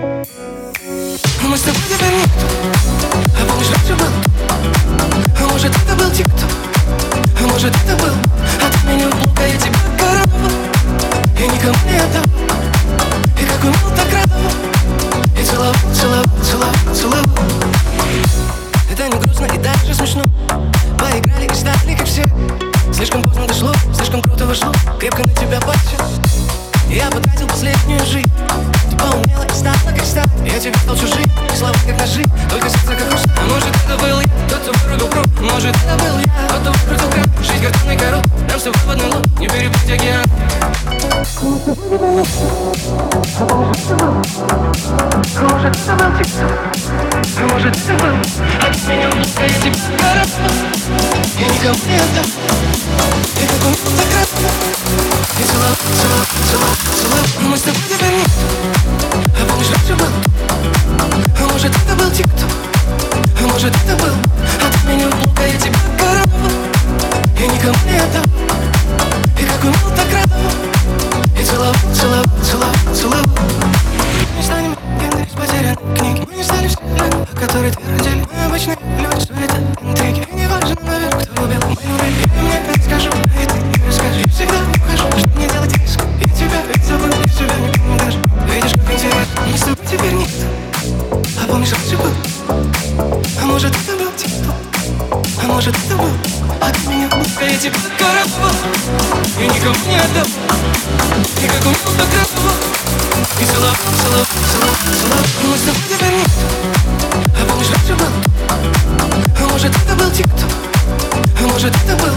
Мы с тобой теперь никто А помнишь, раньше был А может, это был тик-ток А может, это был А ты меня блока, я тебя коровал И никому не отдал. И как умел, так радовал И целовал, целовал, целовал, целовал. Это не грустно и даже смешно. Поиграли и стали, как все. Слишком поздно дошло, слишком круто вошло. Крепко на тебя подсел А может это был А ты меня я тебя коровал Я никому не отдам И как он так радовал И целовал, целовал, целовал, целовал который родили Мы обычные люди, суета, интриги. И не важно, наверх, кто любил Мы любили, и мне так скажу И ты не расскажи, всегда ухожу Что мне делать риск, и тебя ведь забыл И тебя помню даже, видишь, как интересно Мы с теперь нет? А помнишь, раньше был А может, это был титул А может, это был А ты меня Я тебя коробок И никому не отдам. 是听。